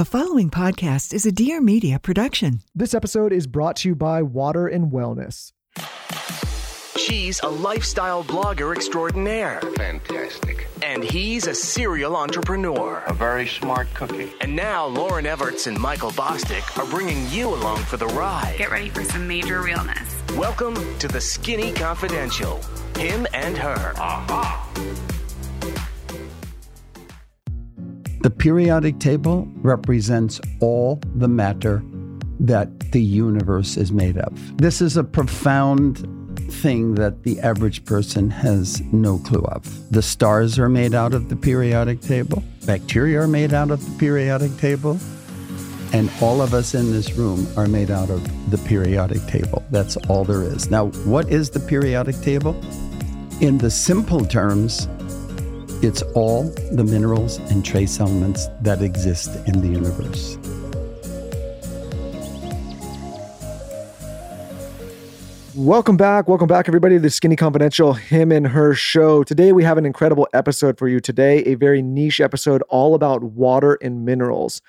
The following podcast is a Dear Media production. This episode is brought to you by Water and Wellness. She's a lifestyle blogger extraordinaire. Fantastic. And he's a serial entrepreneur. A very smart cookie. And now Lauryn Evarts and Michael Bosstick are bringing you along for the ride. Get ready for some major realness. Welcome to the Skinny Confidential. Him and her. Aha. The periodic table represents all the matter that the universe is made of. This is a profound thing that the average person has no clue of. The stars are made out of the periodic table, bacteria are made out of the periodic table, and all of us in this room are made out of the periodic table. That's all there is. Now, what is the periodic table? In the simple terms, it's all the minerals and trace elements that exist in the universe. Welcome back. Welcome back, everybody, to the Skinny Confidential Him and Her show. Today, we have an incredible episode for you. Today, a very niche episode all about water and minerals.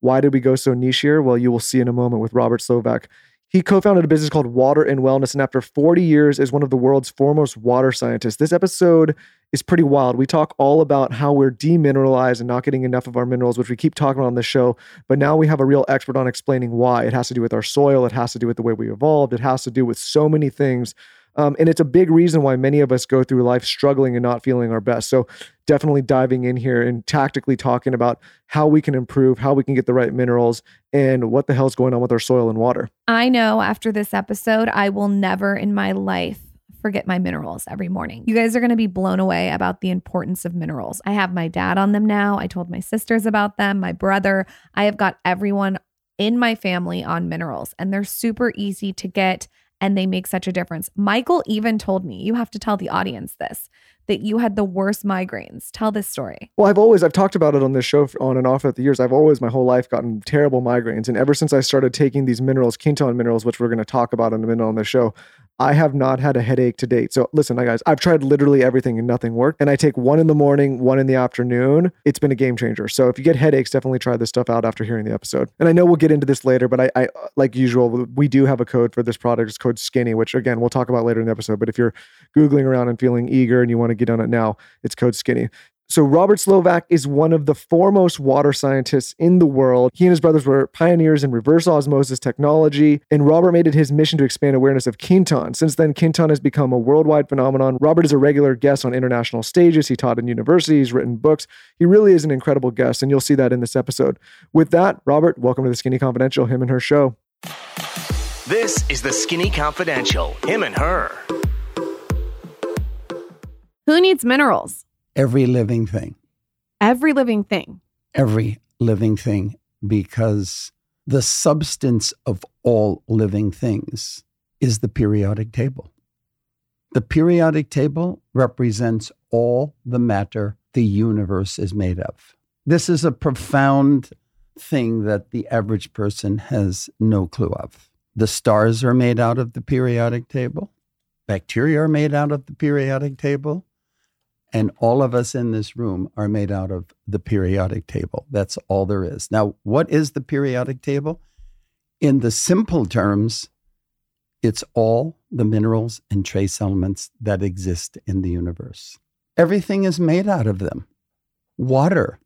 Why did we go so niche here? Well, you will see in a moment with Robert Slovak. He co founded a business called Water and Wellness, and after 40 years, is one of the world's foremost water scientists. This episode is pretty wild. We talk all about how we're demineralized and not getting enough of our minerals, which we keep talking about on the show. But now we have a real expert on explaining why. It has to do with our soil, it has to do with the way we evolved, it has to do with so many things. Um, and it's a big reason why many of us go through life struggling and not feeling our best. So, definitely diving in here and tactically talking about how we can improve, how we can get the right minerals, and what the hell's going on with our soil and water. I know after this episode, I will never in my life forget my minerals every morning. You guys are going to be blown away about the importance of minerals. I have my dad on them now. I told my sisters about them, my brother. I have got everyone in my family on minerals, and they're super easy to get and they make such a difference. Michael even told me, you have to tell the audience this, that you had the worst migraines. Tell this story. Well, I've always I've talked about it on this show on and off at the years. I've always my whole life gotten terrible migraines, and ever since I started taking these minerals, Quinton minerals, which we're going to talk about in a minute on the show, I have not had a headache to date. So listen, guys, I've tried literally everything and nothing worked. And I take one in the morning, one in the afternoon. It's been a game changer. So if you get headaches, definitely try this stuff out after hearing the episode. And I know we'll get into this later, but I, I like usual, we do have a code for this product. It's code Skinny, which again we'll talk about later in the episode. But if you're googling around and feeling eager and you want to get on it now, it's code Skinny. So, Robert Slovak is one of the foremost water scientists in the world. He and his brothers were pioneers in reverse osmosis technology, and Robert made it his mission to expand awareness of Quinton. Since then, Quinton has become a worldwide phenomenon. Robert is a regular guest on international stages. He taught in universities, written books. He really is an incredible guest, and you'll see that in this episode. With that, Robert, welcome to the Skinny Confidential, him and her show. This is the Skinny Confidential. Him and her. Who needs minerals? Every living thing, Every living thing. every living thing, because the substance of all living things is the periodic table. The periodic table represents all the matter the universe is made of. This is a profound thing that the average person has no clue of. The stars are made out of the periodic table, bacteria are made out of the periodic table, and all of us in this room are made out of the periodic table. That's all there is. Now, what is the periodic table? In the simple terms, it's all the minerals and trace elements that exist in the universe. Everything is made out of them. Water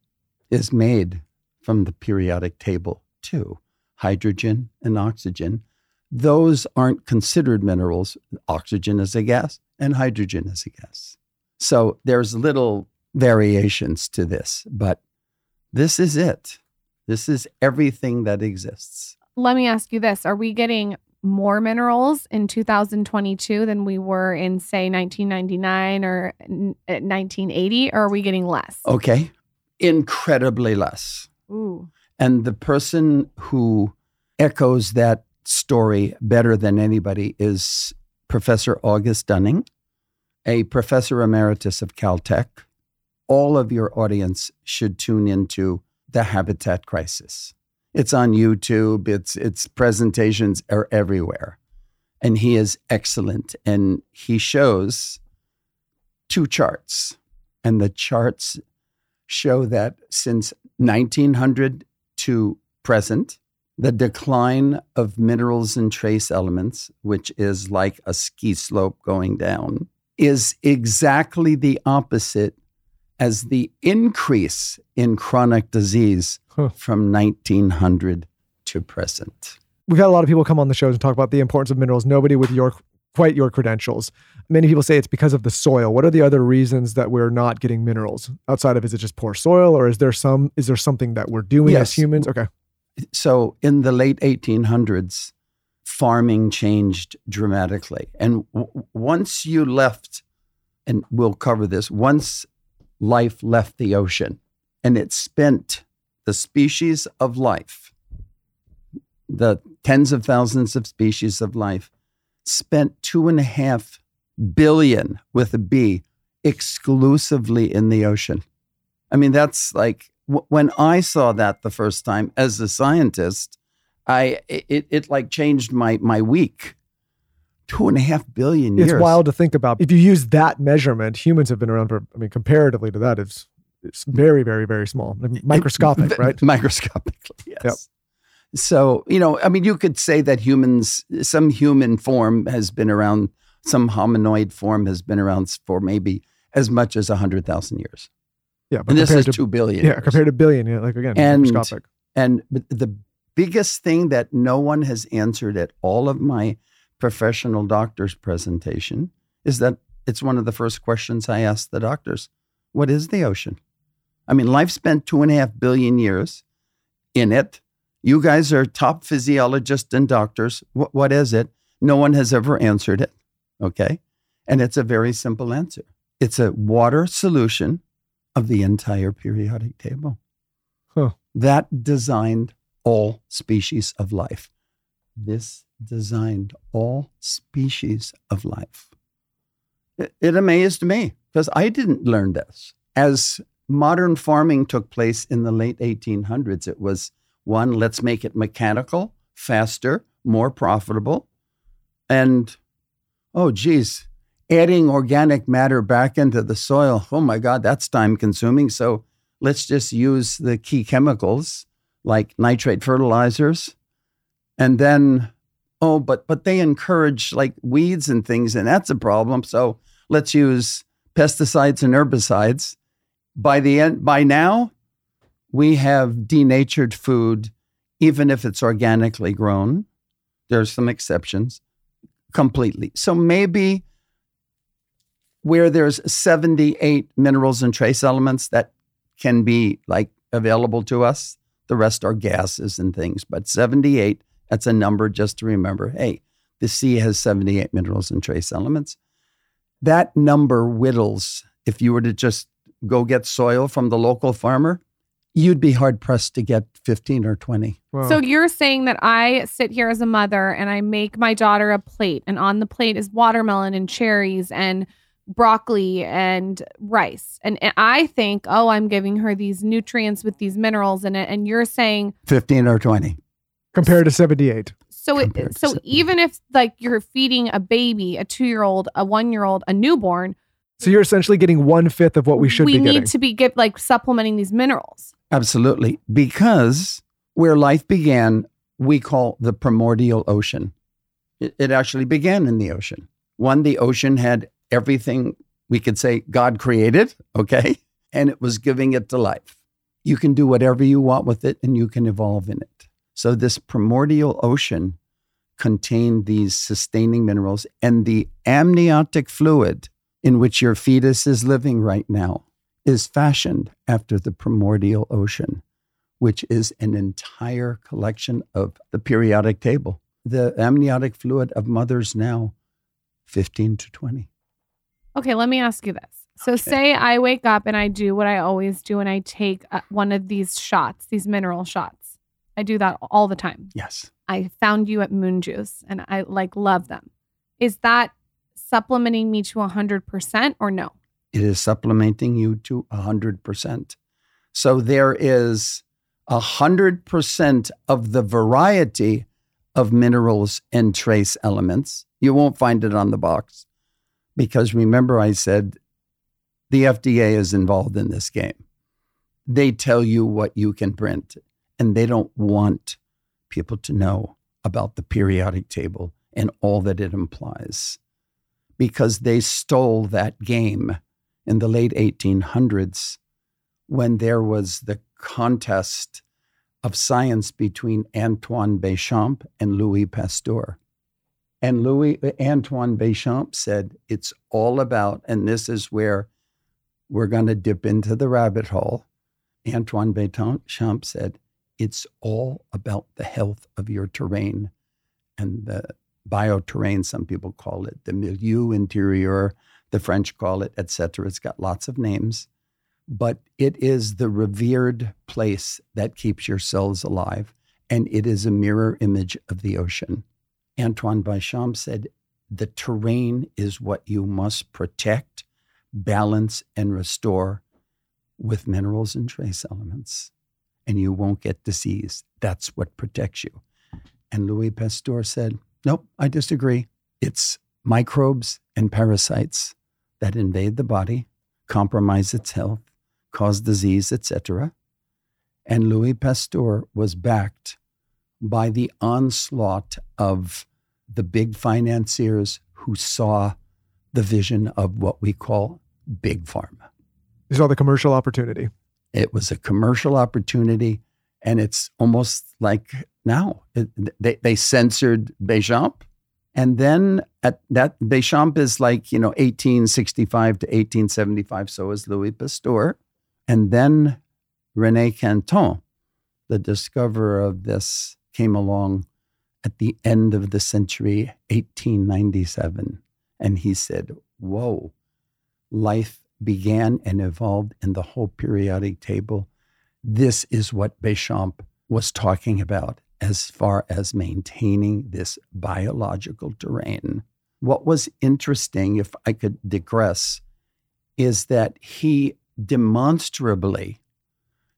is made from the periodic table too. Hydrogen and oxygen. Those aren't considered minerals. Oxygen is a gas and hydrogen is a gas. So there's little variations to this, but this is it. This is everything that exists. Let me ask you this Are we getting more minerals in 2022 than we were in, say, 1999 or uh, 1980? Or are we getting less? Okay. Incredibly less. Ooh. And the person who echoes that story better than anybody is Professor August Dunning, a professor emeritus of Caltech. All of your audience should tune into the habitat crisis. It's on YouTube, its its presentations are everywhere. And he is excellent and he shows two charts. And the charts show that since 1900 to present, the decline of minerals and trace elements, which is like a ski slope going down, is exactly the opposite as the increase in chronic disease Huh. from 1900 to present. We've had a lot of people come on the shows and talk about the importance of minerals. Nobody with your quite your credentials. Many people say it's because of the soil. What are the other reasons that we're not getting minerals outside of is it just poor soil or is there some is there something that we're doing Yes. as humans? Okay. so in the late 1800s farming changed dramatically. And w- once you left and we'll cover this once life left the ocean and it spent the species of life the tens of thousands of species of life spent two and a half billion with a b exclusively in the ocean. I mean that's like w- when I saw that the first time as a scientist, I it, it like changed my my week. Two and a half billion years. It's wild to think about. If you use that measurement, humans have been around for I mean comparatively to that it's it's very very very small. I mean, microscopic, right? Microscopically, yes. So you know, I mean, you could say that humans, some human form has been around, some hominoid form has been around for maybe as much as hundred thousand years, Yeah, but and this compared is to two billion. yeah, years. compared to billion, yeah, like again, And- microscopic. And the biggest thing that no one has answered at all of my professional doctors' presentation is that it's one of the first questions I ask the doctors What is the ocean? I mean, life spent two and a half billion years in it. You guys are top physiologists and doctors. What, what is it? No one has ever answered it. Okay. And it's a very simple answer it's a water solution of the entire periodic table that designed all species of life. This designed all species of life. It, it amazed me because I didn't learn this. As modern farming took place in the late 1800s, it was one, let's make it mechanical, faster, more profitable. And oh, geez, adding organic matter back into the soil, oh my God, that's time consuming. So let's just use the key chemicals like nitrate fertilizers. And then oh but but they encourage like weeds and things and that's a problem. So let's use pesticides and herbicides. By the end by now we have denatured food even if it's organically grown. There's some exceptions completely. So maybe where there's 78 minerals and trace elements that can be like available to us. The rest are gases and things, but 78, that's a number just to remember. Hey, the sea has 78 minerals and trace elements. That number whittles. If you were to just go get soil from the local farmer, you'd be hard pressed to get 15 or 20. Wow. So you're saying that I sit here as a mother and I make my daughter a plate, and on the plate is watermelon and cherries and broccoli and rice. And, and I think, oh, I'm giving her these nutrients with these minerals in it. And you're saying, 15 or 20. compared to 78. so it, Compared to so even if like you're feeding a baby, a two year old, a one year old, a newborn, So you're essentially getting one fifth of what we should be getting. we be need to be get like supplementing these minerals. Absolutely. Because where life began, we call the primordial ocean. It, it actually began in the ocean. One, the ocean had everything we could say God created, okay? And it was giving it to life. You can do whatever you want with it and you can evolve in it. So, this primordial ocean contained these sustaining minerals, and the amniotic fluid in which your fetus is living right now is fashioned after the primordial ocean, which is an entire collection of the periodic table. The amniotic fluid of mothers now, 15 to 20. Okay, let me ask you this. So, Okay. say I wake up and I do what I always do, and I take uh, one of these shots, these mineral shots. I do that all the time. Yes. I found you at Moon Juice, and I like love them. Is that supplementing me to a hundred percent or no? It is supplementing you to a 100%. So there is a 100% of the variety of minerals and trace elements. You won't find it on the box because remember, I said the FDA is involved in this game. They tell you what you can print and they don't want people to know about the periodic table and all that it implies because they stole that game in the late 1800s when there was the contest of science between Antoine Béchamp and Louis Pasteur. And Louis Antoine Béchamp said it's all about, and this is where we're going to dip into the rabbit hole. Antoine Béchamp said it's all about the health of your terrain and the bioterrain, some people call it, the milieu interior, the French call it, etc. It's got lots of names, but it is the revered place that keeps your cells alive, and it is a mirror image of the ocean. Antoine Béchamp said, the terrain is what you must protect, balance, and restore with minerals and trace elements, and you won't get disease. That's what protects you. And Louis Pasteur said, Nope, I disagree. It's microbes and parasites that invade the body, compromise its health, cause disease, etc. And Louis Pasteur was backed by the onslaught of the big financiers who saw the vision of what we call big pharma. They saw the commercial opportunity. It was a commercial opportunity, and it's almost like now it, they they censored Béchamp, and then at that Béchamp is like you know 1865 to 1875. So is Louis Pasteur, and then Rene Quinton, the discoverer of this, came along at the end of the century, 1897. And he said, Whoa, life began and evolved in the whole periodic table. This is what Béchamp was talking about as far as maintaining this biological terrain. What was interesting, if I could digress, is that he demonstrably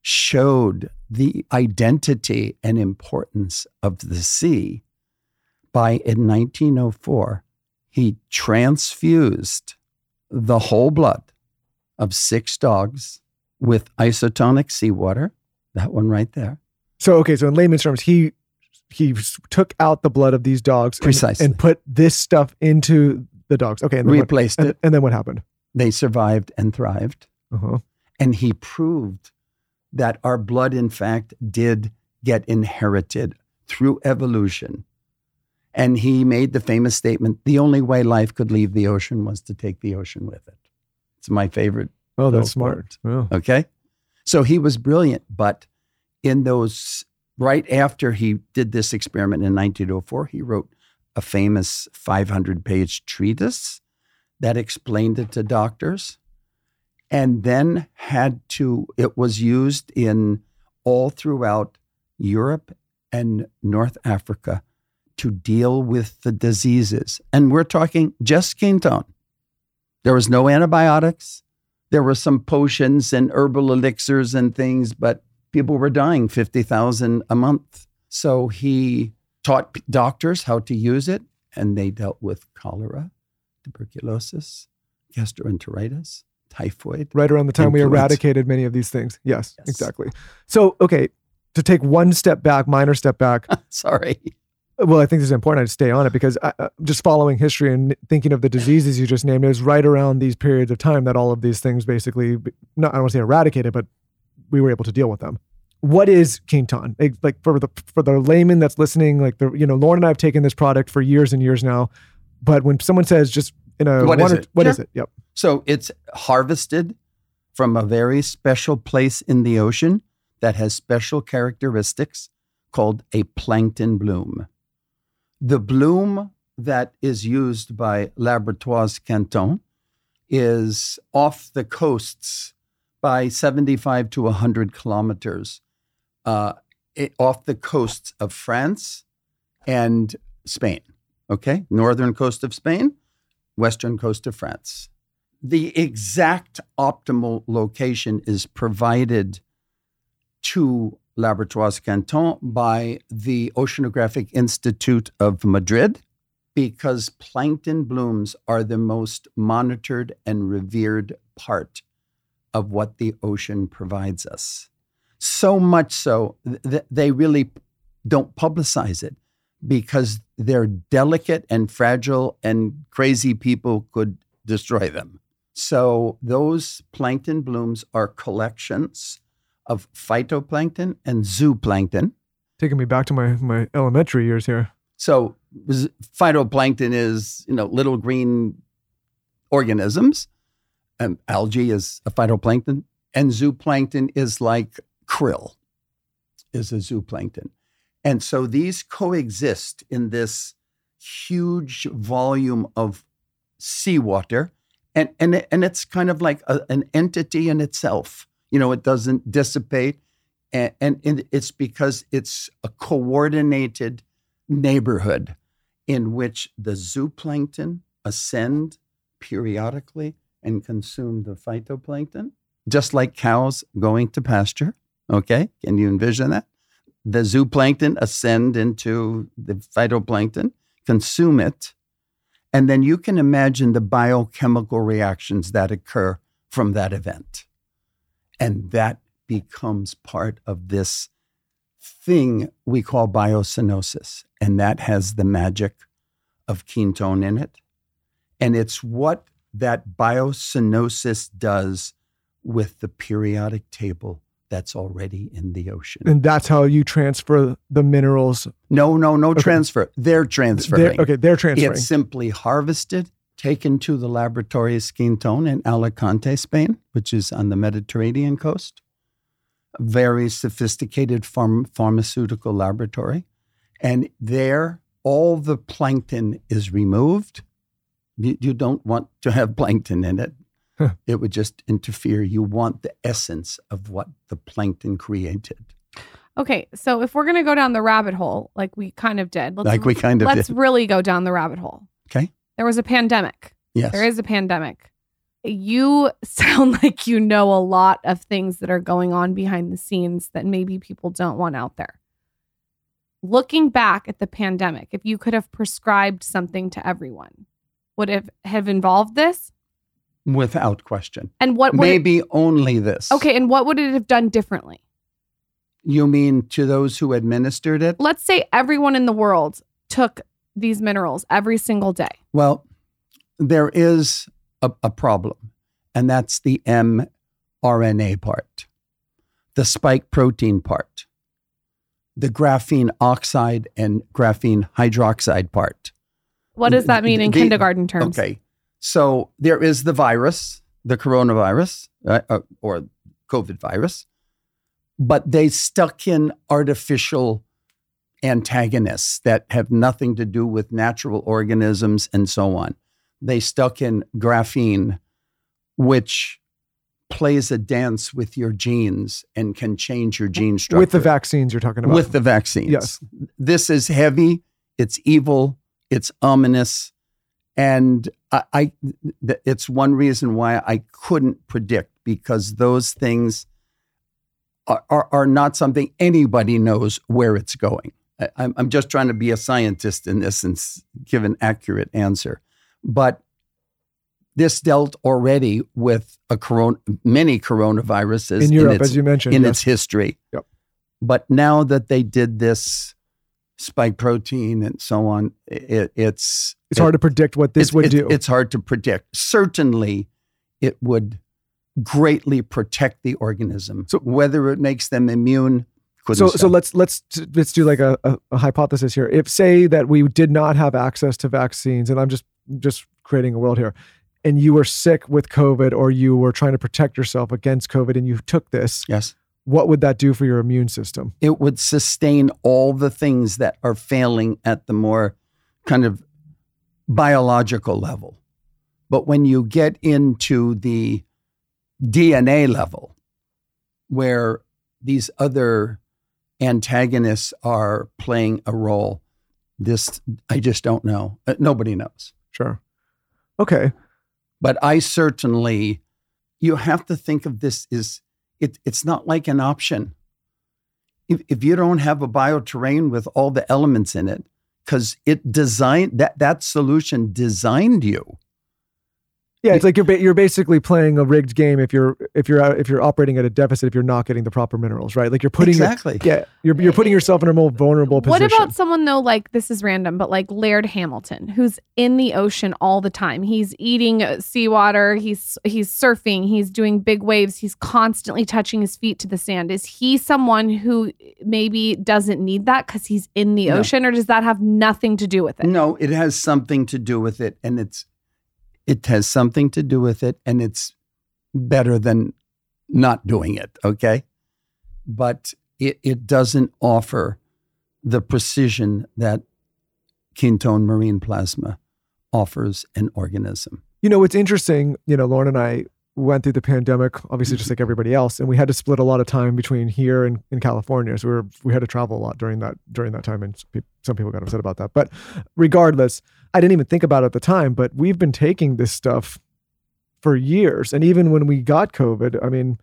showed the identity and importance of the sea by in 1904 he transfused the whole blood of six dogs with isotonic seawater that one right there So okay, so in layman's terms, he he took out the blood of these dogs and- Precisely. and, put this stuff into the dogs. Okay, and then replaced what, and, it and then what happened? they survived and thrived Uh-huh. and he proved that our blood in fact did get inherited through evolution and he made the famous statement the only way life could leave the ocean was to take the ocean with it it's my favorite Oh, that's smart. Oh. Okay. So he was brilliant, but in those, right after he did this experiment in 1904, he wrote a famous 500 page treatise that explained it to doctors and then had to, it was used in all throughout Europe and North Africa to deal with the diseases. And we're talking just Quinton. There was no antibiotics there were some potions and herbal elixirs and things, but people were dying 50,000 a month. So he taught doctors how to use it, and they dealt with cholera, tuberculosis, gastroenteritis, typhoid. Right around the time we eradicated many of these things. Yes, Yes. exactly. So okay, to take one step back, minor step back. Sorry. Well, I think this is important. I stay on it because I, uh, just following history and thinking of the diseases you just named, it was right around these periods of time that all of these things basically, not I don't want to say eradicated, but we were able to deal with them. What is Quinton? Like like, for the for the layman that's listening, like the you know, Lauryn and I have taken this product for years and years now, but when someone says just in a What one is or- it? what Sure. is it? Yep. So it's harvested from a very special place in the ocean that has special characteristics called a plankton bloom. The bloom that is used by Laboratoires Quinton is off the coasts by 75 to 100 kilometers uh, it, off the coasts of France and Spain. Okay, northern coast of Spain, western coast of France. The exact optimal location is provided to Laboratoires Quinton by the Oceanographic Institute of Madrid because plankton blooms are the most monitored and revered part of what the ocean provides us. So much so that they really don't publicize it because they're delicate and fragile, and crazy people could destroy them. So those plankton blooms are collections of phytoplankton and zooplankton. Taking me back to my my elementary years here. So phytoplankton is you know little green organisms. And algae is a phytoplankton, and zooplankton is like krill, is a zooplankton, and so these coexist in this huge volume of seawater, and and and it's kind of like a, an entity in itself. You know, it doesn't dissipate, and, and it- it's because it's a coordinated neighborhood in which the zooplankton ascend periodically and consume the phytoplankton, just like cows going to pasture. Okay, can you envision that? The zooplankton ascend into the phytoplankton, consume it, and then you can imagine the biochemical reactions that occur from that event. And that becomes part of this thing we call biocenosis. And that has the magic of Quinton in it. And it's what that biocenosis does with the periodic table that's already in the ocean. And that's how you transfer the minerals. No, no, no Okay. transfer. They're transferring. They're, okay, they're transferring. It's simply harvested, taken to the laboratory of Quinton in Alicante, Spain, which is on the Mediterranean coast. A very sophisticated farm, pharmaceutical laboratory. And there, all the plankton is removed. You, you don't want to have plankton in it. Huh. It would just interfere. You want the essence of what the plankton created, Okay, so if we're gonna go down the rabbit hole, like we kind of did, let's like we kind of let's did. really go down the rabbit hole. Okay. There was a pandemic. Yes. There is a pandemic. You sound like you know a lot of things that are going on behind the scenes that maybe people don't want out there. Looking back at the pandemic, if you could have prescribed something to everyone, would it have involved this? Without question. And what would it- Maybe only this. okay, and what would it have done differently? You mean to those who administered it? Let's say everyone in the world took these minerals every single day. Well, there is a, a problem, and that's the mRNA part, the spike protein part, the graphene oxide and graphene hydroxide part. What does that mean in The- kindergarten terms? Okay. So there is the virus, the coronavirus, uh, uh, or COVID virus, but they stuck in artificial antagonists that have nothing to do with natural organisms and so on. They stuck in graphene, which plays a dance with your genes and can change your gene structure. with the vaccines you're talking about. With the vaccines. Yes. This is heavy, it's evil, it's ominous. And I, I th- it's one reason why I couldn't predict because those things are, are, are not something anybody knows where it's going. I, I'm, I'm just trying to be a scientist in this and s- give an accurate answer. But this dealt already with a corona, many coronaviruses in Europe, its, as you mentioned. in yes. its history. Yep. But now that they did this spike protein and so on, it, it's it's hard to predict what this would do. It's hard to predict. Certainly, it would greatly protect the organism. So- whether it makes them immune, so say. so let's let's let's do like a, a, a hypothesis here. If say that we did not have access to vaccines, and I'm just just creating a world here, and you were sick with COVID or you were trying to protect yourself against COVID and you took this, yes, what would that do for your immune system? it would sustain all the things that are failing at the more kind of biological level. But when you get into the DNA level, where these other antagonists are playing a role, this I just don't know. Uh, Nobody knows. Sure. Okay. But I certainly, you have to think of this as it, it's not like an option. If, if you don't have a bioterrain with all the elements in it, because it designed that that solution designed you. Yeah, it's like you're ba- you're basically playing a rigged game if you're if you're out, if you're operating at a deficit if you're not getting the proper minerals, right? Like you're putting your- exactly. yeah, you're you're putting yourself in a more vulnerable position. What about someone though, like this is random, but like Laird Hamilton, who's in the ocean all the time. He's eating uh, seawater. He's he's surfing. He's doing big waves. He's constantly touching his feet to the sand. Is he someone who maybe doesn't need that because he's in the No. ocean, or does that have nothing to do with it? No, it has something to do with it, and it's it has something to do with it, and it's better than not doing it. Okay, but it it doesn't offer the precision that Quinton marine plasma offers an organism. You know, it's interesting. You know, Lauryn and I went through the pandemic, obviously, just like everybody else, and we had to split a lot of time between here and in California. So we were we had to travel a lot during that during that time, and some people got upset about that. But regardless, I didn't even think about it at the time. But we've been taking this stuff for years, and even when we got COVID, I mean,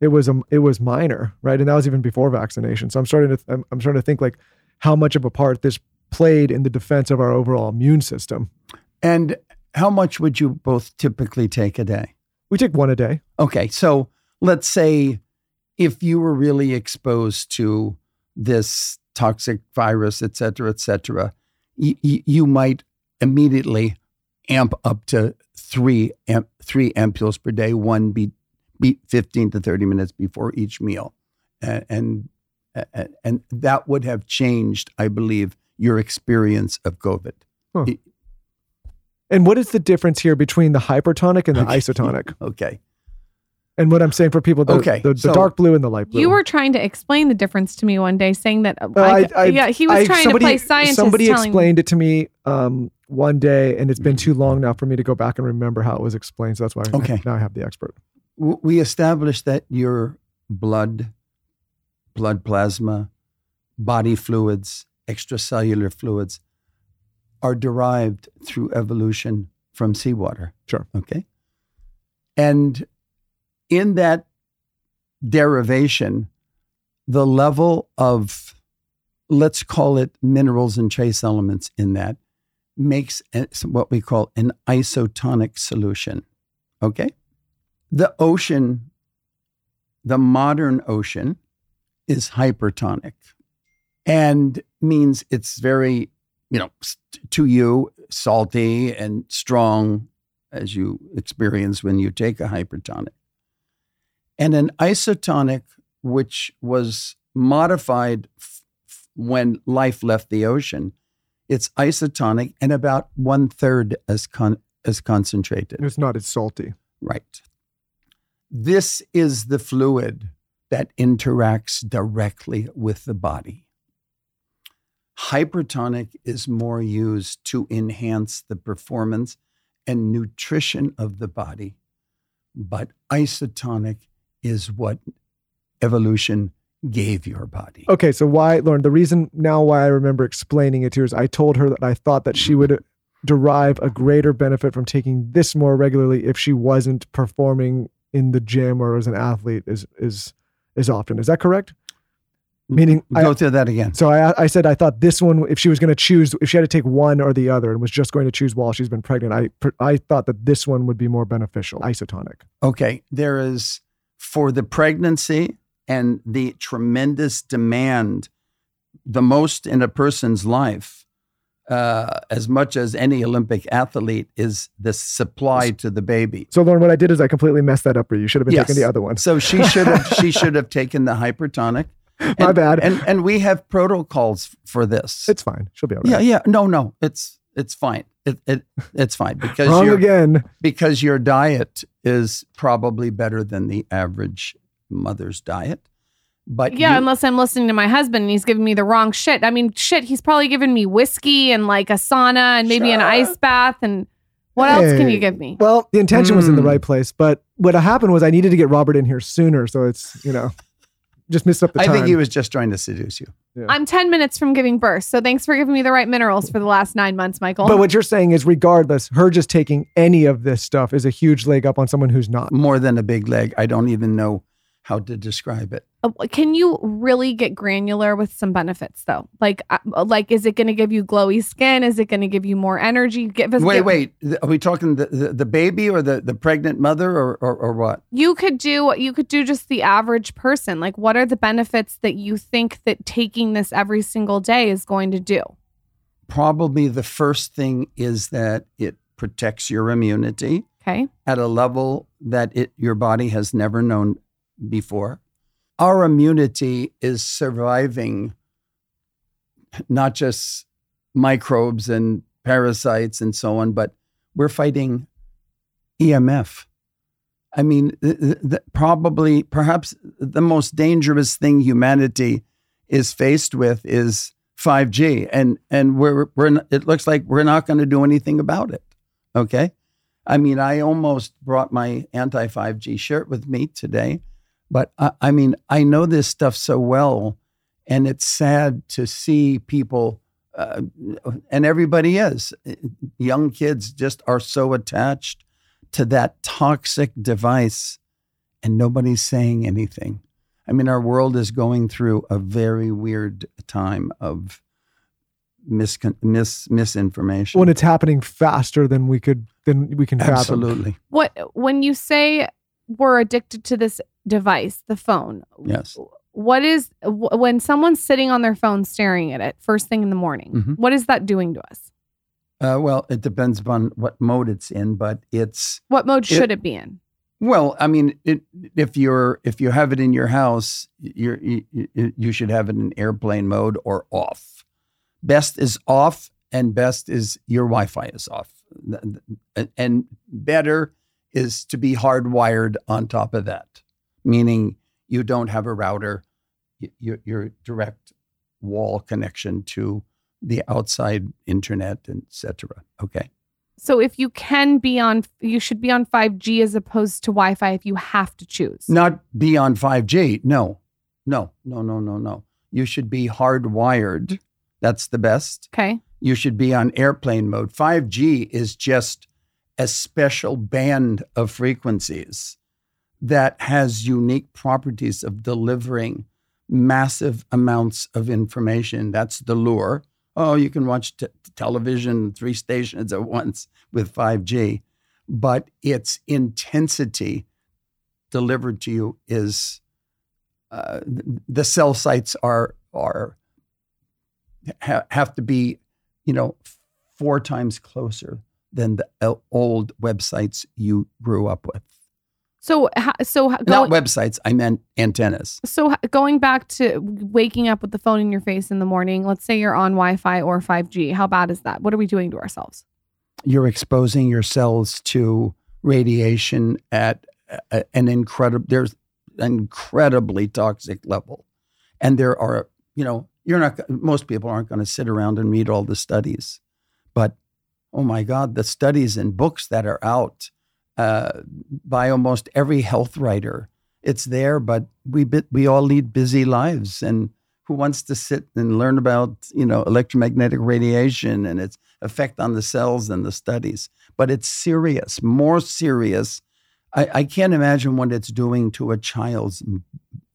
it was a it was minor, right? And that was even before vaccination. So I'm starting to I'm, I'm starting to think like how much of a part this played in the defense of our overall immune system. And how much would you both typically take a day? We take one a day. Okay, so let's say if you were really exposed to this toxic virus, et cetera, et cetera, y- y- you might immediately amp up to three amp- three ampules per day, one be, be 15 to 30 minutes before each meal. And, and, and that would have changed, I believe, your experience of COVID. And what is the difference here between the hypertonic and the Okay. isotonic? Okay. And what I'm saying for people, the, Okay, the, the so- dark blue and the light blue. You were trying to explain the difference to me one day, saying that uh, I, I- I- yeah, he was I- trying somebody- to play scientist. Somebody telling explained it to me um, one day, and it's been too long now for me to go back and remember how it was explained. So that's why I- Okay. now I have the expert. we established that your blood, blood plasma, body fluids, extracellular fluids are derived through evolution from seawater. Sure. Okay. And in that derivation, the level of, let's call it minerals and trace elements in that, makes what we call an isotonic solution. Okay. The ocean, the modern ocean, is hypertonic and means it's very, you know, to you, salty and strong as you experience when you take a hypertonic. And an isotonic, which was modified f- f- when life left the ocean, it's isotonic and about one third as, con- as concentrated. It's not as salty. Right. This is the fluid that interacts directly with the body. Hypertonic is more used to enhance the performance and nutrition of the body, but isotonic is what evolution gave your body. Okay, so why, Lauryn? The reason now why I remember explaining it to her is I told her that I thought that she would derive a greater benefit from taking this more regularly if she wasn't performing in the gym or as an athlete as is is often. Is that correct? Meaning, Go I, through that again. so I, I said I thought this one, if she was going to choose, if she had to take one or the other, and was just going to choose while she's been pregnant, I I thought that this one would be more beneficial, isotonic. Okay, there is for the pregnancy and the tremendous demand, the most in a person's life, uh, as much as any Olympic athlete, is the supply to the baby. So Lauryn, what I did is I completely messed that up for you. You should have been Yes. taking the other one. So she should have she should have taken the hypertonic. My And- bad. And and we have protocols for this. it's fine. She'll be all yeah, yeah. No, no, it's it's fine. It, it it's fine because Wrong you're, again. because your diet is probably better than the average mother's diet. But Yeah, you- unless I'm listening to my husband and he's giving me the wrong shit. I mean, shit, he's probably giving me whiskey and like a sauna and maybe an ice bath and what else can you give me? Well, the intention was in the Mm. right place, but what happened was I needed to get Robert in here sooner, so it's you know just missed up the I time. think he was just trying to seduce you. I'm 10 minutes from giving birth. So thanks for giving me the right minerals for the last nine months, Michael. But what you're saying is, regardless, her just taking any of this stuff is a huge leg up on someone who's not. More than a big leg. I don't even know how to describe it. Uh, Can you really get granular with some benefits though? Like, uh, like is it going to give you glowy skin? Is it going to give you more energy? Give us. Wait, give- wait. Are we talking the, the, the baby or the, the pregnant mother or, or, or what? You could do. You could do just the average person. Like, what are the benefits that you think that taking this every single day is going to do? Probably the first thing is that it protects your immunity Okay. at a level that it your body has never known before. Our immunity is surviving not just microbes and parasites and so on, but we're fighting EMF. I mean, th- th- probably, perhaps the most dangerous thing humanity is faced with is 5G, and and we're we're it looks like we're not going to do anything about it. Okay, I mean, I almost brought my anti 5G shirt with me today, but I, I mean, I know this stuff so well, and it's sad to see people, uh, and everybody is. Young kids just are so attached to that toxic device, and nobody's saying anything. I mean, our world is going through a very weird time of mis- mis- misinformation. when it's happening faster than we could than we can fathom. Absolutely. What when you say we're addicted to this device, the phone? Yes. What is wh- when someone's sitting on their phone staring at it first thing in the morning? Mhm. what is that doing to us? Uh, well, it depends upon what mode it's in, but it's What mode should it be in? well. I mean, it, if you're if you have it in your house, you you should have it in airplane mode or off. Best is off, and best is your Wi-Fi is off, and better is to be hardwired on top of that, meaning you don't have a router, your your direct wall connection to the outside internet, etc. Okay. So if you can be on, you should be on 5G as opposed to Wi-Fi if you have to choose. Not be on 5G. No, no, no, no, no, no. You should be hardwired. That's the best. Okay. You should be on airplane mode. 5G is just a special band of frequencies that has unique properties of delivering massive amounts of information. That's the lure. Oh, you can watch t- television, three stations at once with 5G, but its intensity delivered to you is uh, the cell sites are are ha- have to be, you know, four times closer than the uh, old websites you grew up with. So so Not websites, I meant antennas. so going back to waking up with the phone in your face in the morning. Let's say you're on Wi-Fi or 5G. How bad is that? What are we doing to ourselves? You're exposing yourselves to radiation at an incredible there's an incredibly toxic level. And there are, you know, you're not most people aren't going to sit around and read all the studies. But oh my god, the studies and books that are out uh, by almost every health writer. It's there, but we we all lead busy lives, and who wants to sit and learn about you know electromagnetic radiation and its effect on the cells and the studies? But it's serious, more serious. I, I can't imagine what it's doing to a child's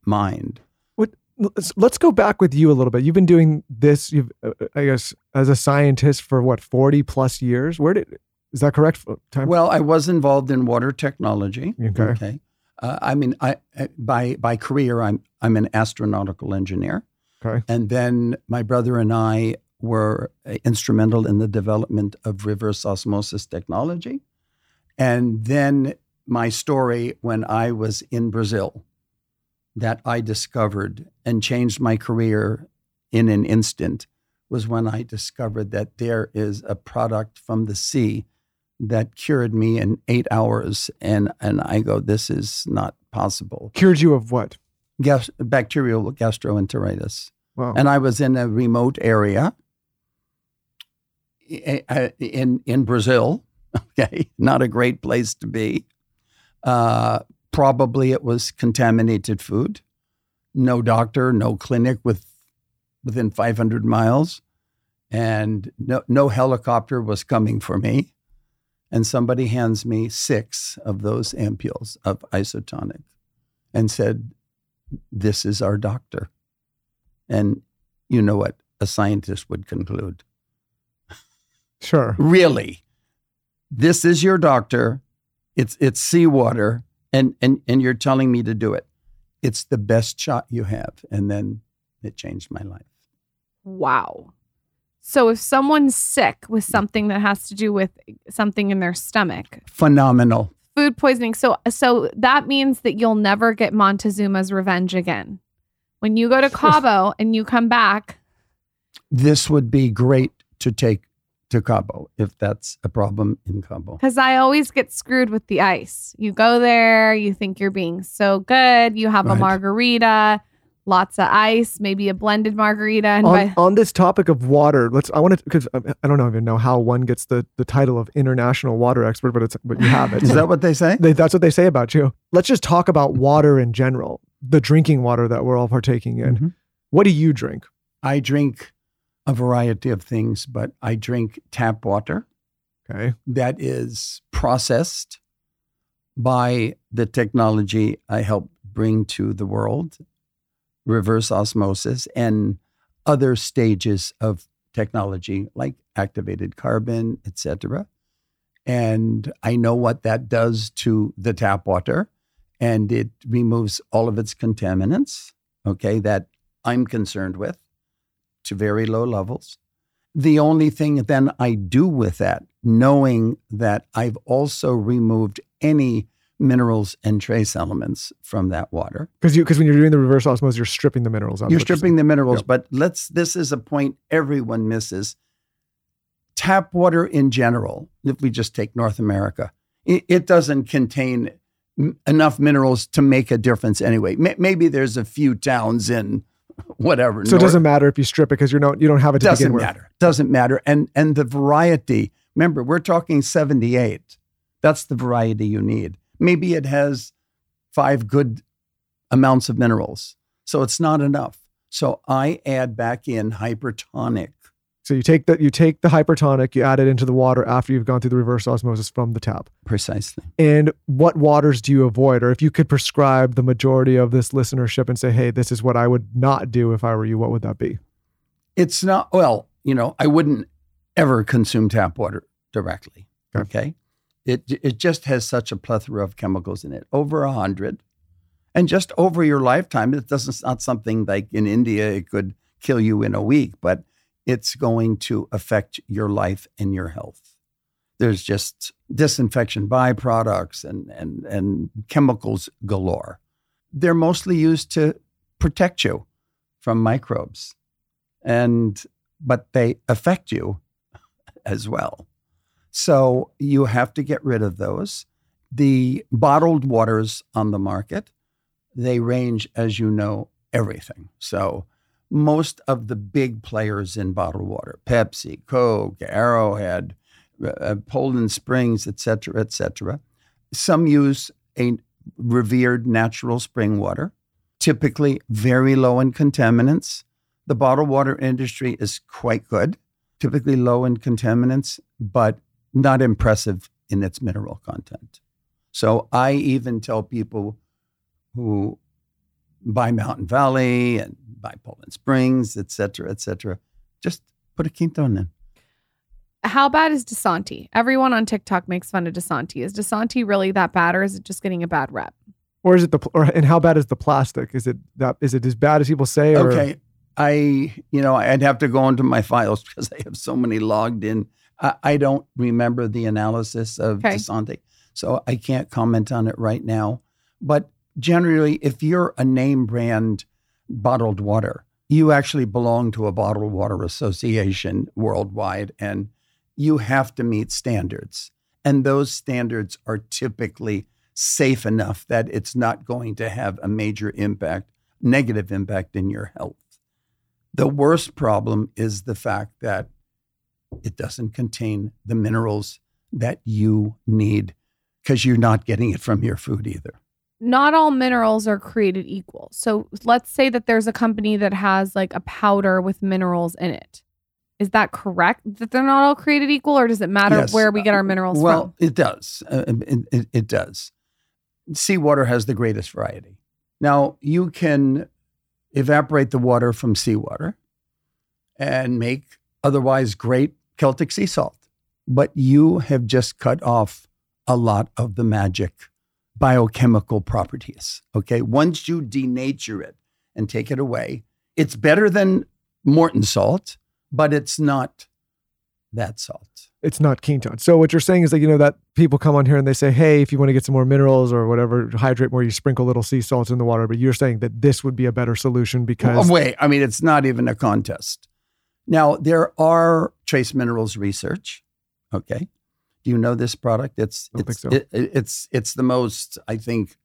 mind. Let's, go back with you a little bit. You've been doing this, you've, uh, I guess, as a scientist for what forty plus years. Where did is that correct? Time. Well, I was involved in water technology. Okay. Uh, I mean, I by by career, I'm I'm an astronautical engineer, okay. and then my brother and I were uh, instrumental in the development of reverse osmosis technology, and then my story when I was in Brazil, that I discovered and changed my career in an instant, was when I discovered that there is a product from the sea that cured me in eight hours. And, and I go, this is not possible. Cured you of what? Gas- bacterial gastroenteritis. Wow. And I was in a remote area i- i- in, in Brazil. Okay. Not a great place to be. Uh, probably it was contaminated food. No doctor, no clinic with within 500 miles. And no, no helicopter was coming for me and somebody hands me six of those ampules of isotonic and said, this is our doctor. And you know what a scientist would conclude. Sure. Really, this is your doctor. It's it's seawater, and and and you're telling me to do it. It's the best shot you have, and then it changed my life. Wow. So if someone's sick with something that has to do with something in their stomach, Phenomenal. food poisoning, so so that means that you'll never get Montezuma's revenge again. When you go to Cabo and you come back, This would be great to take to Cabo if that's a problem in Cabo. because I always get screwed with the ice. You go there, you think you're being so good, you have a margarita, lots of ice, maybe a blended margarita, and on, by, on this topic of water, let's. I want to because I don't even know how one gets the the title of international water expert, but it's but you have it. Is that what they say? They, that's what they say about you. Let's just talk about water in general, the drinking water that we're all partaking in. Mhm. What do you drink? I drink a variety of things, but I drink tap water Okay. that is processed by the technology I help bring to the world, reverse osmosis, and other stages of technology like activated carbon, etc. And I know what that does to the tap water, and it removes all of its contaminants, okay, that I'm concerned with to very low levels. The only thing then I do with that, knowing that I've also removed any minerals and trace elements from that water. Because you because when you're doing the reverse osmosis, you're stripping the minerals out. You're stripping the minerals, Yep. but let's this is a point everyone misses. Tap water in general, if we just take North America, it, it doesn't contain m- enough minerals to make a difference anyway. May- maybe there's a few towns in whatever. So it doesn't matter if you strip it because you're not you don't have it to doesn't begin with. matter. Doesn't matter. And and the variety. Remember, we're talking 78. That's the variety you need. Maybe it has five good amounts of minerals. So it's not enough. So I add back in hypertonic. So you take that you take the hypertonic, you add it into the water after you've gone through the reverse osmosis from the tap. Precisely. And what waters do you avoid? Or if you could prescribe the majority of this listenership and say, hey, this is what I would not do if I were you, what would that be? It's not well, you know, I wouldn't ever consume tap water directly. Okay. Okay. It it just has such a plethora of chemicals in it, over a hundred, and just over your lifetime. It doesn't. It's not something like in India it could kill you in a week, but it's going to affect your life and your health. There's just disinfection byproducts and and and chemicals galore. They're mostly used to protect you from microbes and but they affect you as well. So you have to get rid of those. The bottled waters on the market, they range, as you know, everything. So most of the big players in bottled water, Pepsi, Coke, Arrowhead, uh, Poland Springs, et cetera, et cetera. Some use a revered natural spring water, typically very low in contaminants. The bottled water industry is quite good, typically low in contaminants, but not impressive in its mineral content. So I even tell people who buy Mountain Valley and buy Poland Springs, et cetera, et cetera, just put a quinton in. Them. How bad is Dasani? Everyone on TikTok makes fun of Dasani. Is Dasani really that bad, or is it just getting a bad rep? Or is it the or and how bad is the plastic? Is it that is it as bad as people say? Or Okay. I, you know, I'd have to go into my files because I have so many logged in. I, I don't remember the analysis of Okay. Dasani, so I can't comment on it right now. But generally, if you're a name brand bottled water, you actually belong to a bottled water association worldwide, and you have to meet standards. And those standards are typically safe enough that it's not going to have a major impact, negative impact in your health. The worst problem is the fact that it doesn't contain the minerals that you need because you're not getting it from your food either. Not all minerals are created equal. So let's say that there's a company that has like a powder with minerals in it. Is that correct? That they're not all created equal, or does it matter Yes. where we get our minerals from? well, from? it does. Uh, it, it, it does. Seawater has the greatest variety. Now, you can evaporate the water from seawater and make otherwise great Celtic sea salt, but you have just cut off a lot of the magic biochemical properties. Okay. Once you denature it and take it away, it's better than Morton salt, but it's not that salt. It's not Quinton. So what you're saying is that you know that people come on here and they say, "Hey, if you want to get some more minerals or whatever, hydrate more, you sprinkle little sea salts in the water." But you're saying that this would be a better solution because Oh, wait, I mean, it's not even a contest. Now, there are trace minerals research. Okay. Do you know this product? It's, it's, so. it- it- it's, it's the most, I think,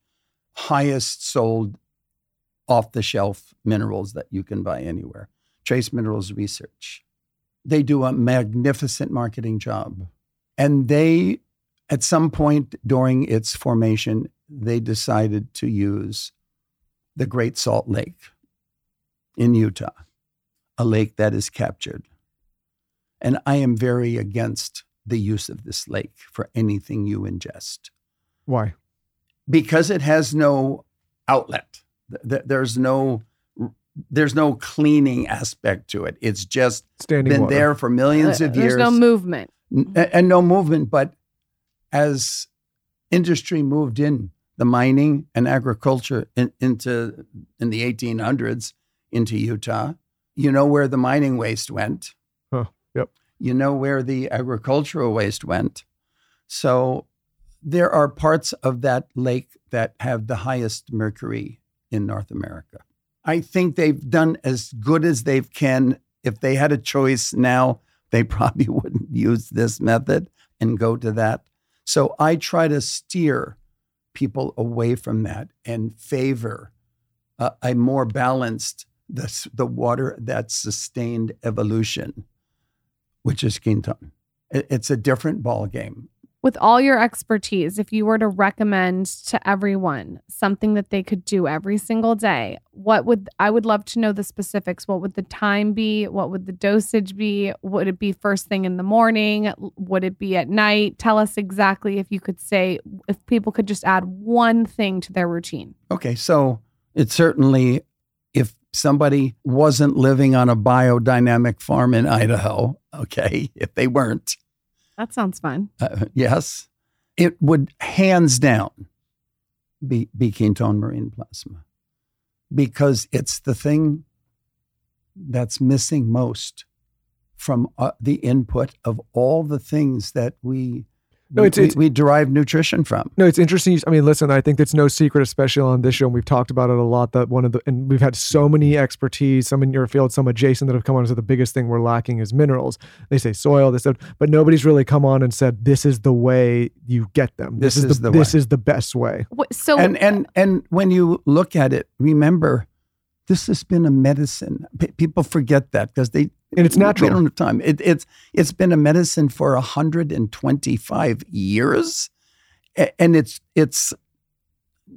highest sold off the shelf minerals that you can buy anywhere. Trace Minerals Research. They do a magnificent marketing job. And they, at some point during its formation, they decided to use the Great Salt Lake in Utah, a lake that is captured. And I am very against the use of this lake for anything you ingest why? because it has no outlet. Th- th- There's no there's no cleaning aspect to it. It's just Standing been water. there for millions Uh, of years There's no movement. n- and no movement. But as industry moved in, the mining and agriculture in, into in the 1800s into Utah, you know where the mining waste went. Huh, yep. You know where the agricultural waste went. So there are parts of that lake that have the highest mercury in North America. I think they've done as good as they can. If they had a choice now, they probably wouldn't use this method and go to that. So I try to steer people away from that and favor a, a more balanced the, the water that sustained evolution, which is Quinton. It- it's a different ball game. With all your expertise, if you were to recommend to everyone something that they could do every single day, what would I would love to know the specifics. What would the time be? What would the dosage be? Would it be first thing in the morning? Would it be at night? Tell us exactly if you could say if people could just add one thing to their routine. Okay, so it's certainly if somebody wasn't living on a biodynamic farm in Idaho, okay, if they weren't, That sounds fun. uh, yes, it would hands down be, be Quinton marine plasma because it's the thing that's missing most from uh, the input of all the things that we, No, we, it's- it's- we, we derive nutrition from. No, it's interesting. I mean, listen, I think it's no secret, especially on this show, and we've talked about it a lot. That one of the, and we've had so many expertise, some in your field, some adjacent, that have come on and said the biggest thing we're lacking is minerals. They say soil, this, that, but nobody's really come on and said this is the way you get them. This is, is the, the this is the best way. Wh- So and and and when you look at it, remember, this has been a medicine. P- people forget that because they And it's natural. We don't have time. It, it's it's been a medicine for hundred and twenty five years, and it's it's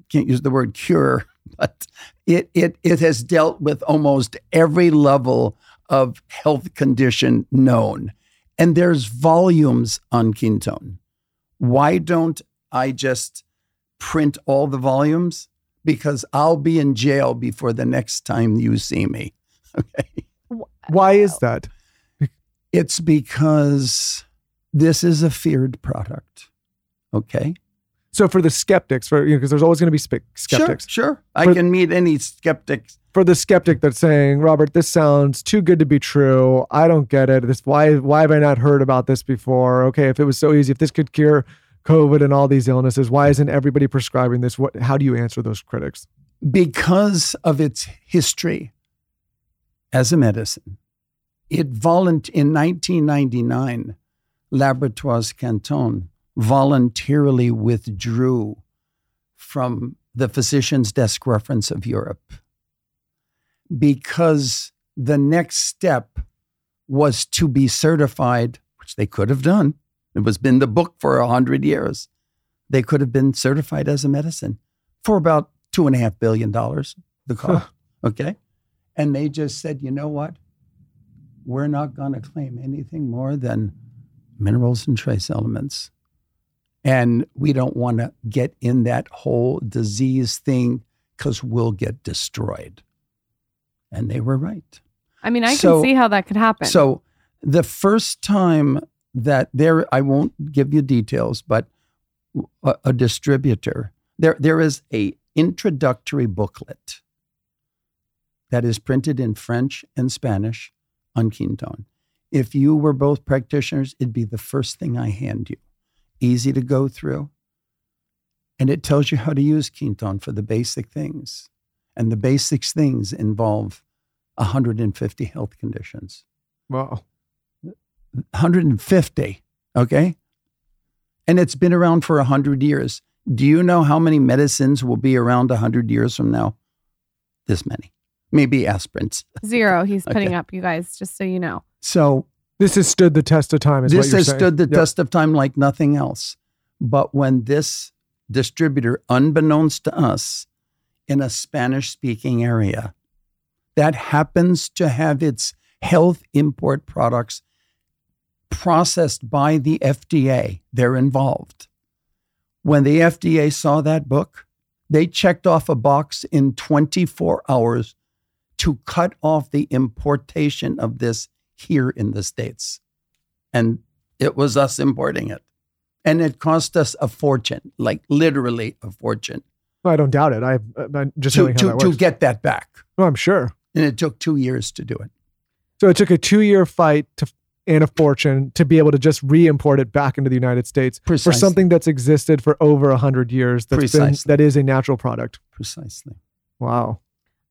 can't use the word cure, but it it it has dealt with almost every level of health condition known, and there's volumes on Quinton. Why don't I just print all the volumes? Because I'll be in jail before the next time you see me. Okay. Why is that? It's because this is a feared product. Okay. So for the skeptics, for you know, because there's always going to be spe- skeptics. Sure, sure. I can meet any skeptic. For the skeptic that's saying, Robert, this sounds too good to be true. I don't get it. This why why have I not heard about this before? Okay, if it was so easy, if this could cure COVID and all these illnesses, why isn't everybody prescribing this? What? How do you answer those critics? because of its history as a medicine. It volunt in 1999, Laboratoires Quinton voluntarily withdrew from the physician's desk reference of Europe because the next step was to be certified, which they could have done. It was been the book for a hundred years. They could have been certified as a medicine for about two and a half billion dollars, the cost. okay. And they just said, you know what? We're not going to claim anything more than minerals and trace elements. And we don't want to get in that whole disease thing because we'll get destroyed. And they were right. I mean, I So- can see how that could happen. So the first time that there, I won't give you details, but a, a distributor, there, there is a introductory booklet that is printed in French and Spanish on Quinton. If you were both practitioners, it'd be the first thing I hand you. Easy to go through. And it tells you how to use Quinton for the basic things. And the basic things involve 150 health conditions. Wow. 150. Okay. And it's been around for 100 years. Do you know how many medicines will be around 100 years from now? This many. Maybe aspirins. Zero, he's putting Okay. up, you guys, just so you know. So This has stood the test of time. Is what this you're has saying. stood the Yep. test of time like nothing else. But when this distributor, unbeknownst to us, in a Spanish speaking area, that happens to have its health import products processed by the FDA, they're involved. When the FDA saw that book, they checked off a box in 24 hours to cut off the importation of this here in the States. And it was us importing it. And it cost us a fortune, like literally a fortune, I don't doubt it. I, uh, I'm just to, how to, that to get that back. oh, I'm sure. And it took two years to do it. So it took a two-year fight to and a fortune to be able to just re-import it back into the United States for something that's existed for over a hundred years. That's been, Precisely. that is a natural product. Precisely. Wow.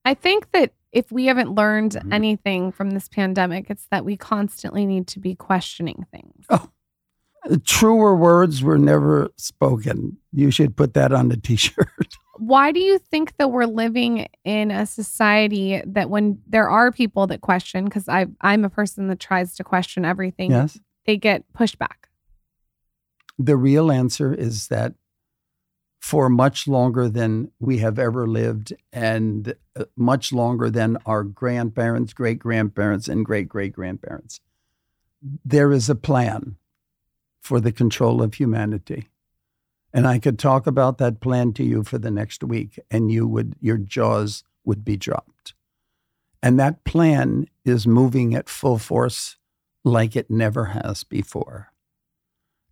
I think that if we haven't learned Mhm. anything from this pandemic, it's that we constantly need to be questioning things. Oh. Truer words were never spoken. You should put that on the t shirt. Why do you think that we're living in a society that when there are people that question, because I I'm a person that tries to question everything, yes. they get pushback. The real answer is that for much longer than we have ever lived, and uh, much longer than our grandparents, great grandparents, and great great grandparents, there is a plan for the control of humanity. And I could talk about that plan to you for the next week, and you would your jaws would be dropped. And that plan is moving at full force like it never has before.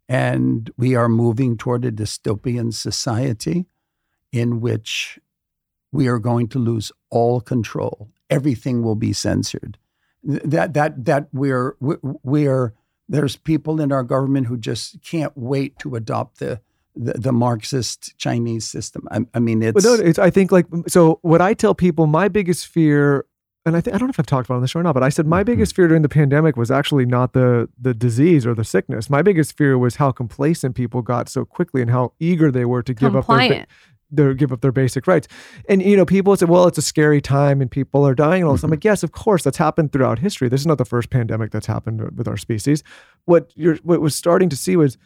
And we are moving toward a dystopian society in which we are going to lose all control. Everything will be censored. That that that we're we- we're there's people in our government who just can't wait to adopt the the, the Marxist Chinese system. I, I mean, it's, no, it's, I think like so. What I tell people, my biggest fear, and I think I don't know if I've talked about it on the show or not, but I said my Mm-hmm. biggest fear during the pandemic was actually not the the disease or the sickness. My biggest fear was how complacent people got so quickly and how eager they were to give up their, their give up their basic rights. And you know, people said, "Well, it's a scary time and people are dying." And all this. I'm like, "Yes, of course, that's happened throughout history. This is not the first pandemic that's happened with our species." What you're what was starting to see was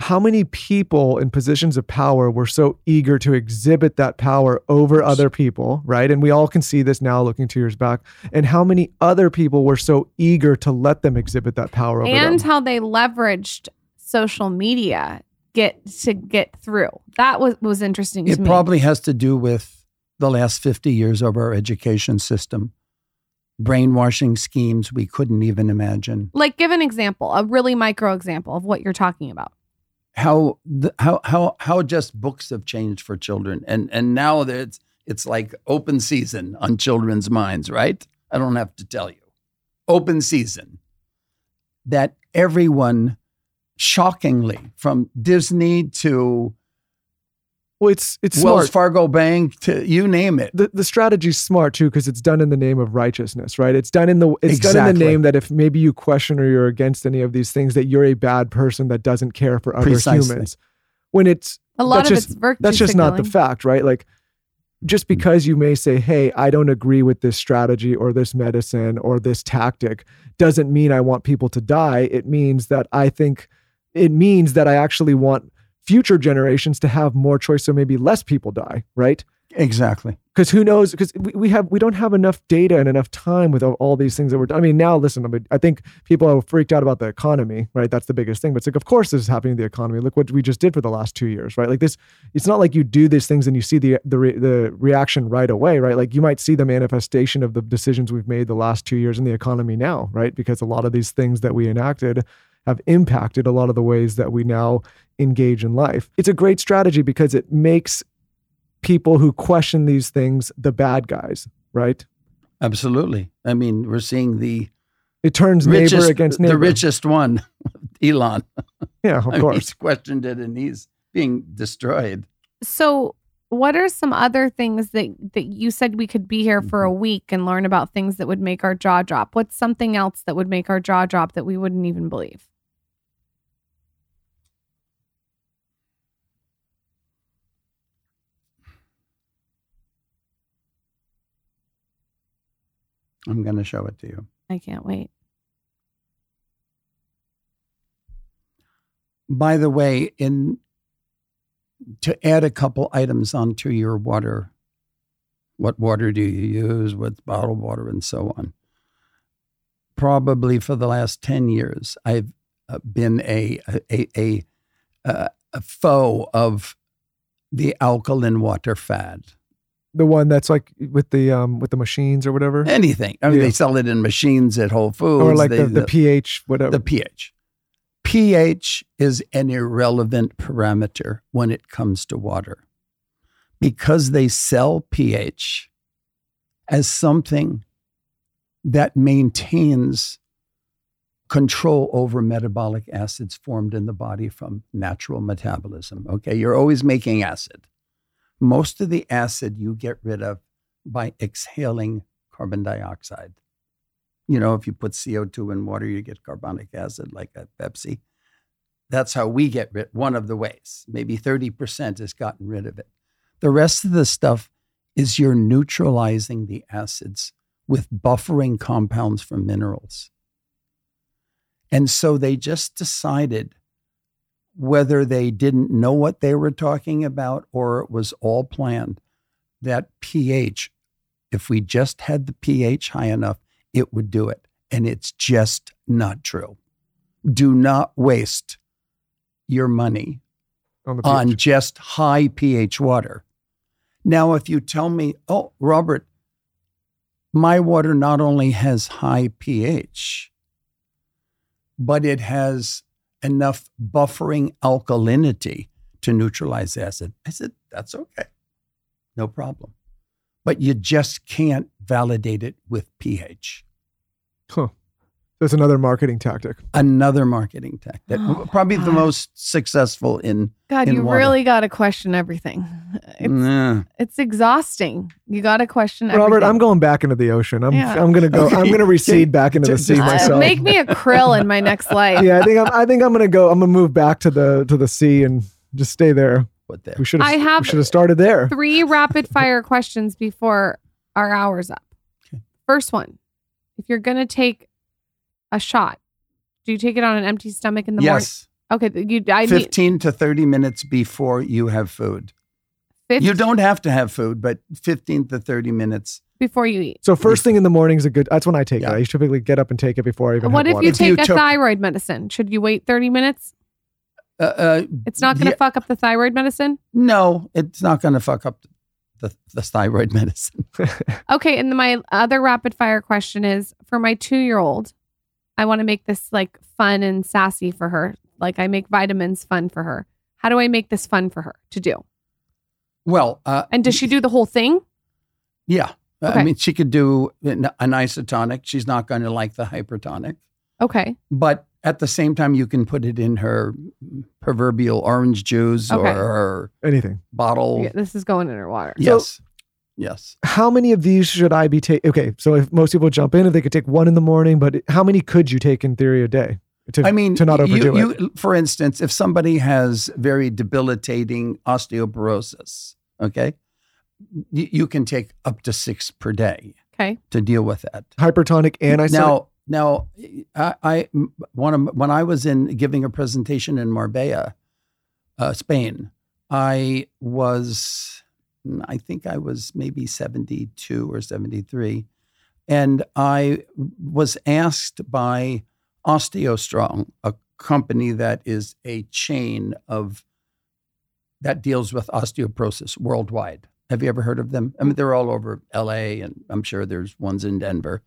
how many people in positions of power were so eager to exhibit that power over other people, right? And we all can see this now looking two years back. And how many other people were so eager to let them exhibit that power over and them. how they leveraged social media get to get through. That was was interesting to it me. probably has to do with the last 50 years of our education system, brainwashing schemes we couldn't even imagine. like give an example, a really micro example of what you're talking about. How the, how how how just books have changed for children. And and now that it's it's like open season on children's minds right? I don't have to tell you. Open season. That everyone shockingly from disney to well, it's it's wells smart. fargo bank to you name it the, the strategy's smart too because it's done in the name of righteousness, right? It's done in the it's done in the name that if maybe you question or you're against any of these things, that you're a bad person that doesn't care for other Precisely. humans. When it's A lot That's of just- it's virtue that's just not the fact, right? Like just because you may say, "Hey, I don't agree with this strategy or this medicine or this tactic," doesn't mean I want people to die. It means that I think it means that I actually want future generations to have more choice so maybe less people die, right? exactly because who knows? Because we, we have we don't have enough data and enough time with all, all these things that we're. I mean, now listen. I, mean, I think people are freaked out about the economy, right? That's the biggest thing. But it's like, of course, this is happening to the economy. Look what we just did for the last two years, right? Like this. It's not like you do these things and you see the the re, the reaction right away, right? Like you might see the manifestation of the decisions we've made the last two years in the economy now, right? Because a lot of these things that we enacted have impacted a lot of the ways that we now engage in life. It's a great strategy because it makes people who question these things the bad guys, right? Absolutely. I mean, we're seeing the It turns richest, neighbor against neighbor. the richest one, Elon. yeah, of I mean, course. he's questioned it and he's being destroyed. So, what are some other things that that you said we could be here for a Mm-hmm. week and learn about things that would make our jaw drop? What's something else that would make our jaw drop that we wouldn't even believe? I'm going to show it to you. I can't wait. By the way, in to add a couple items onto your water, what water do you use? What's bottled water, and so on. Probably for the last ten years, I've uh, been a a a, a, a foe of the alkaline water fad. The one that's like with the um with the machines or whatever, Anything. I mean, Yeah. they sell it in machines at Whole Foods. or like They- the, the pH, whatever. the pH. pH is an irrelevant parameter when it comes to water because they sell pH as something that maintains control over metabolic acids formed in the body from natural metabolism. Okay, you're always making acid. Most of the acid you get rid of by exhaling carbon dioxide. You know, if you put CO2 in water, you get carbonic acid like a Pepsi. That's how we get rid one of the ways. Maybe 30% has gotten rid of it. The rest of the stuff is you're neutralizing the acids with buffering compounds from minerals. And so they just decided whether they didn't know what they were talking about or it was all planned that pH, if we just had the pH high enough, it would do it. And it's just not true. Do not waste your money on on just high pH water. Now, if you tell me, oh, Robert, my water not only has high pH, but it has enough buffering alkalinity to neutralize acid. I said, that's okay. No problem. But you just can't validate it with pH. Huh. That's another marketing tactic. Another marketing tactic, Oh, probably the most successful in. God, in you water. really got to question everything. It's Nah. it's exhausting. You got to question everything. Robert, I'm going back into the ocean. I'm Yeah. I'm gonna go. I'm gonna recede back into the sea Uh, myself. make me a krill in my next life. yeah, I think I'm. I think I'm gonna go. I'm gonna move back to the to the sea and just stay there. What there? We should I have. have We should have started there. Three rapid fire questions before our hour's up. Okay. First one: If you're gonna take a shot, do you take it on an empty stomach in the yes. morning? Yes. Okay, you. I need 15 to 30 minutes before you have food. 50 You don't have to have food, but 15 to 30 minutes. before you eat. So first thing in the morning is a good. That's when I take Yeah. it. I typically get up and take it before I even What have if water. you If take you a took- thyroid medicine? Should you wait 30 minutes? Uh, uh, It's not going to yeah, fuck up the thyroid medicine. No, it's not going to fuck up the, the thyroid medicine. Okay, and then my other rapid fire question is for my two year old. I want to make this like fun and sassy for her. Like I make vitamins fun for her. How do I make this fun for her to do? Well, uh, And does she do the whole thing? Yeah. I mean, she could do an, an isotonic. She's not going to like the hypertonic. Okay. But at the same time, you can put it in her proverbial orange juice Okay. or her Anything. bottle. Yeah, this is going in her water. Yes. Yes. How many of these should I be taking? Okay, so if most people jump in, if they could take one in the morning, but how many could you take in theory a day? To, I mean, to not you- overdo you, it. For instance, if somebody has very debilitating osteoporosis, okay, you, you can take up to six per day Okay. to deal with that. Hypertonic and I now, now, I, I one of when I was in giving a presentation in Marbella, uh, Spain, I was Mm, I think I was maybe 72 or 73. And I was asked by OsteoStrong, a company that is a chain of that deals with osteoporosis worldwide. Have you ever heard of them? I mean, they're all over LA, and I'm sure there's ones in Denver.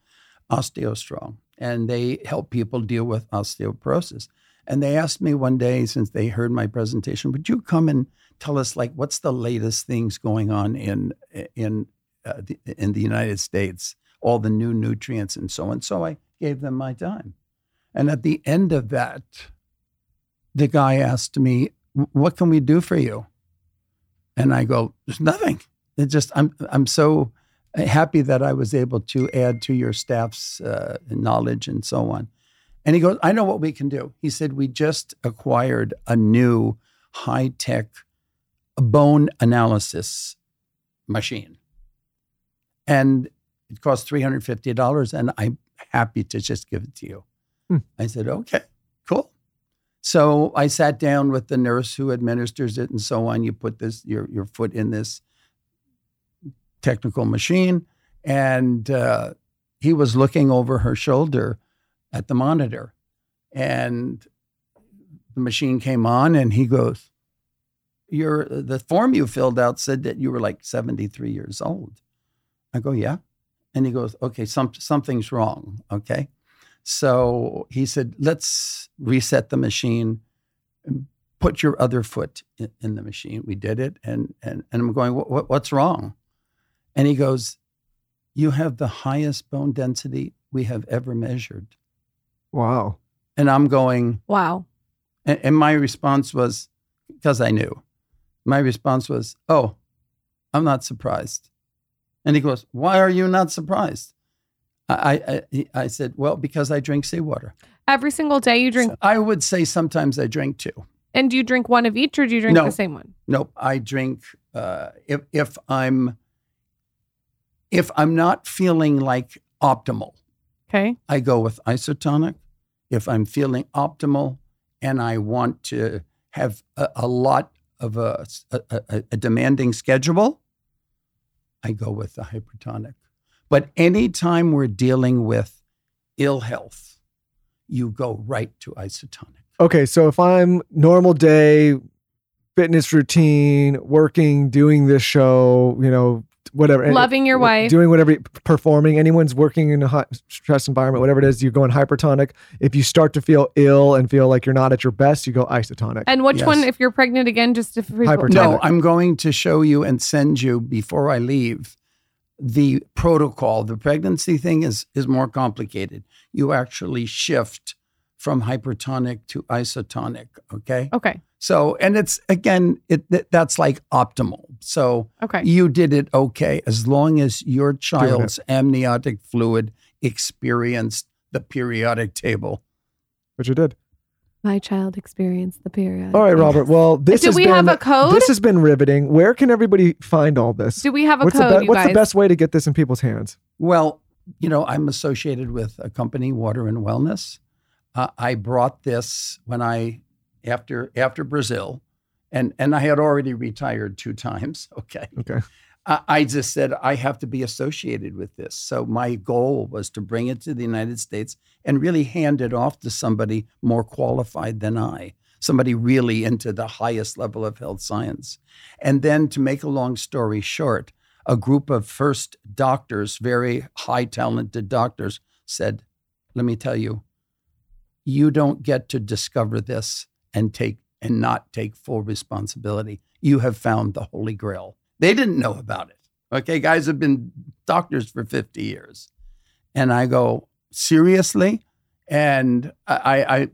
OsteoStrong, and they help people deal with osteoporosis. And they asked me one day, since they heard my presentation, would you come and tell us like what's the latest things going on in in uh, the, in the United States, all the new nutrients and so on. So I gave them my time, and at the end of that, the guy asked me, "What can we do for you?" And I go, "There's nothing. It just I'm I'm so." Happy that I was able to add to your staff's uh, knowledge and so on. And he goes, I know what we can do. He said, We just acquired a new high tech bone analysis machine. And it costs $350, and I'm happy to just give it to you. Hmm. I said, Okay, cool. So I sat down with the nurse who administers it and so on. You put this your your foot in this technical machine, and uh, he was looking over her shoulder at the monitor, and the machine came on, and he goes, "Your the form you filled out said that you were like seventy three years old." I go, "Yeah," and he goes, "Okay, some something's wrong." Okay, so he said, "Let's reset the machine." Put your other foot in, in the machine. We did it, and and and I'm going. What, what's wrong? And he goes, You have the highest bone density we have ever measured. Wow. And I'm going, Wow. and, and my response was, because I knew, my response was, Oh, I'm not surprised. And he goes, Why are you not surprised? I, I, I said, Well, because I drink seawater. Every single day you drink, I would say sometimes I drink two. and do you drink one of each or do you drink No. the same one? Nope, I drink uh, if if I'm if I'm not feeling like optimal. Okay. I go with isotonic. If I'm feeling optimal and I want to have a, a lot of a, a, a- demanding schedule, I go with the hypertonic. But anytime we're dealing with ill health, you go right to isotonic. Okay, so if I'm normal day, fitness routine, working, doing this show, you know, whatever, and- Loving your wife. doing whatever, performing. Anyone's working in a high stress environment, whatever it is, you're going hypertonic. If you start to feel ill and feel like you're not at your best, you go isotonic. And which Yes. one, if you're pregnant again, just if people- Hypertonic. No, I'm going to show you and send you before I leave the protocol. The pregnancy thing is is more complicated. You actually shift from hypertonic to isotonic, okay? Okay. So, and it's again it that- that's like optimal. So, Okay. you did it okay as long as your child's amniotic fluid experienced the periodic table. Which it did. My child experienced the period. All right, Robert. Well, this Do has we been, have a code? This has been riveting. Where can everybody find all this? Do we have a what's code, the be- you What's guys? the best way to get this in people's hands? Well, you know, I'm associated with a company, Water and Wellness. Uh, I brought this when I after after Brazil, and and I had already retired two times. Okay, Okay. I, I just said I have to be associated with this. So my goal was to bring it to the United States and really hand it off to somebody more qualified than I, somebody really into the highest level of health science. And then to make a long story short, a group of first doctors, very high talented doctors, said, Let me tell you, you don't get to discover this and take and not take full responsibility. You have found the Holy Grail. They didn't know about it. Okay, guys have been doctors for 50 years. And I go, seriously? And I, I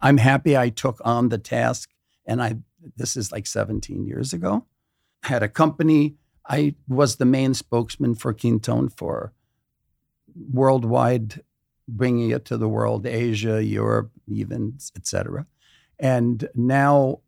I'm happy I took on the task. And I this is like 17 years ago. I had a company. I was the main spokesman for Quinton for worldwide, bringing it to the world, Asia, Europe, even, etc. And now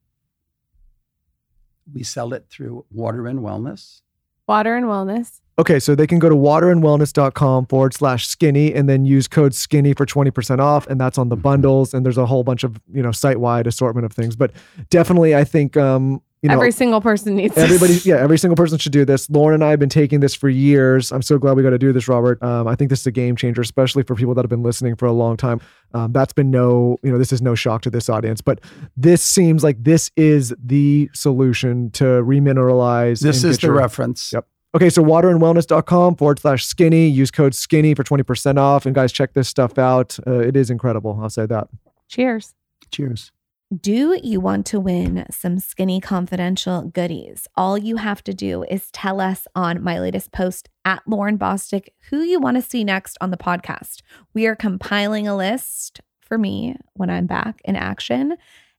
we sell it through Water and Wellness. Water and wellness. Okay, so they can go to waterandwellness.com forward slash skinny and then use code skinny for 20% off. And that's on the bundles. And there's a whole bunch of, you know, site wide assortment of things. But definitely, I think um, you know, Every single person needs this. Everybody, yeah, every single person should do this. Lauryn and I have been taking this for years. I'm so glad we got to do this, Robert. Um, I think this is a game changer, especially for people that have been listening for a long time. Um, that's been no, you know, this is no shock to this audience, but this seems like this is the solution to remineralize. This is the your- reference. Yep. Okay, so waterandwellness.com forward slash skinny. Use code skinny for 20% off. And guys, check this stuff out. Uh, it is incredible. I'll say that. Cheers. Cheers. Do you want to win some skinny confidential goodies? All you have to do is tell us on my latest post at Lauryn Bosstick who you want to see next on the podcast. We are compiling a list for me when I'm back in action.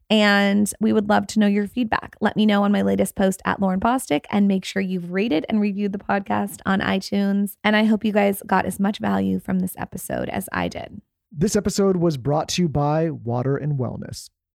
And we would love to know your feedback. Let me know on my latest post at Lauryn Bosstick and make sure you've rated and reviewed the podcast on iTunes. And I hope you guys got as much value from this episode as I did. This episode was brought to you by Water and Wellness.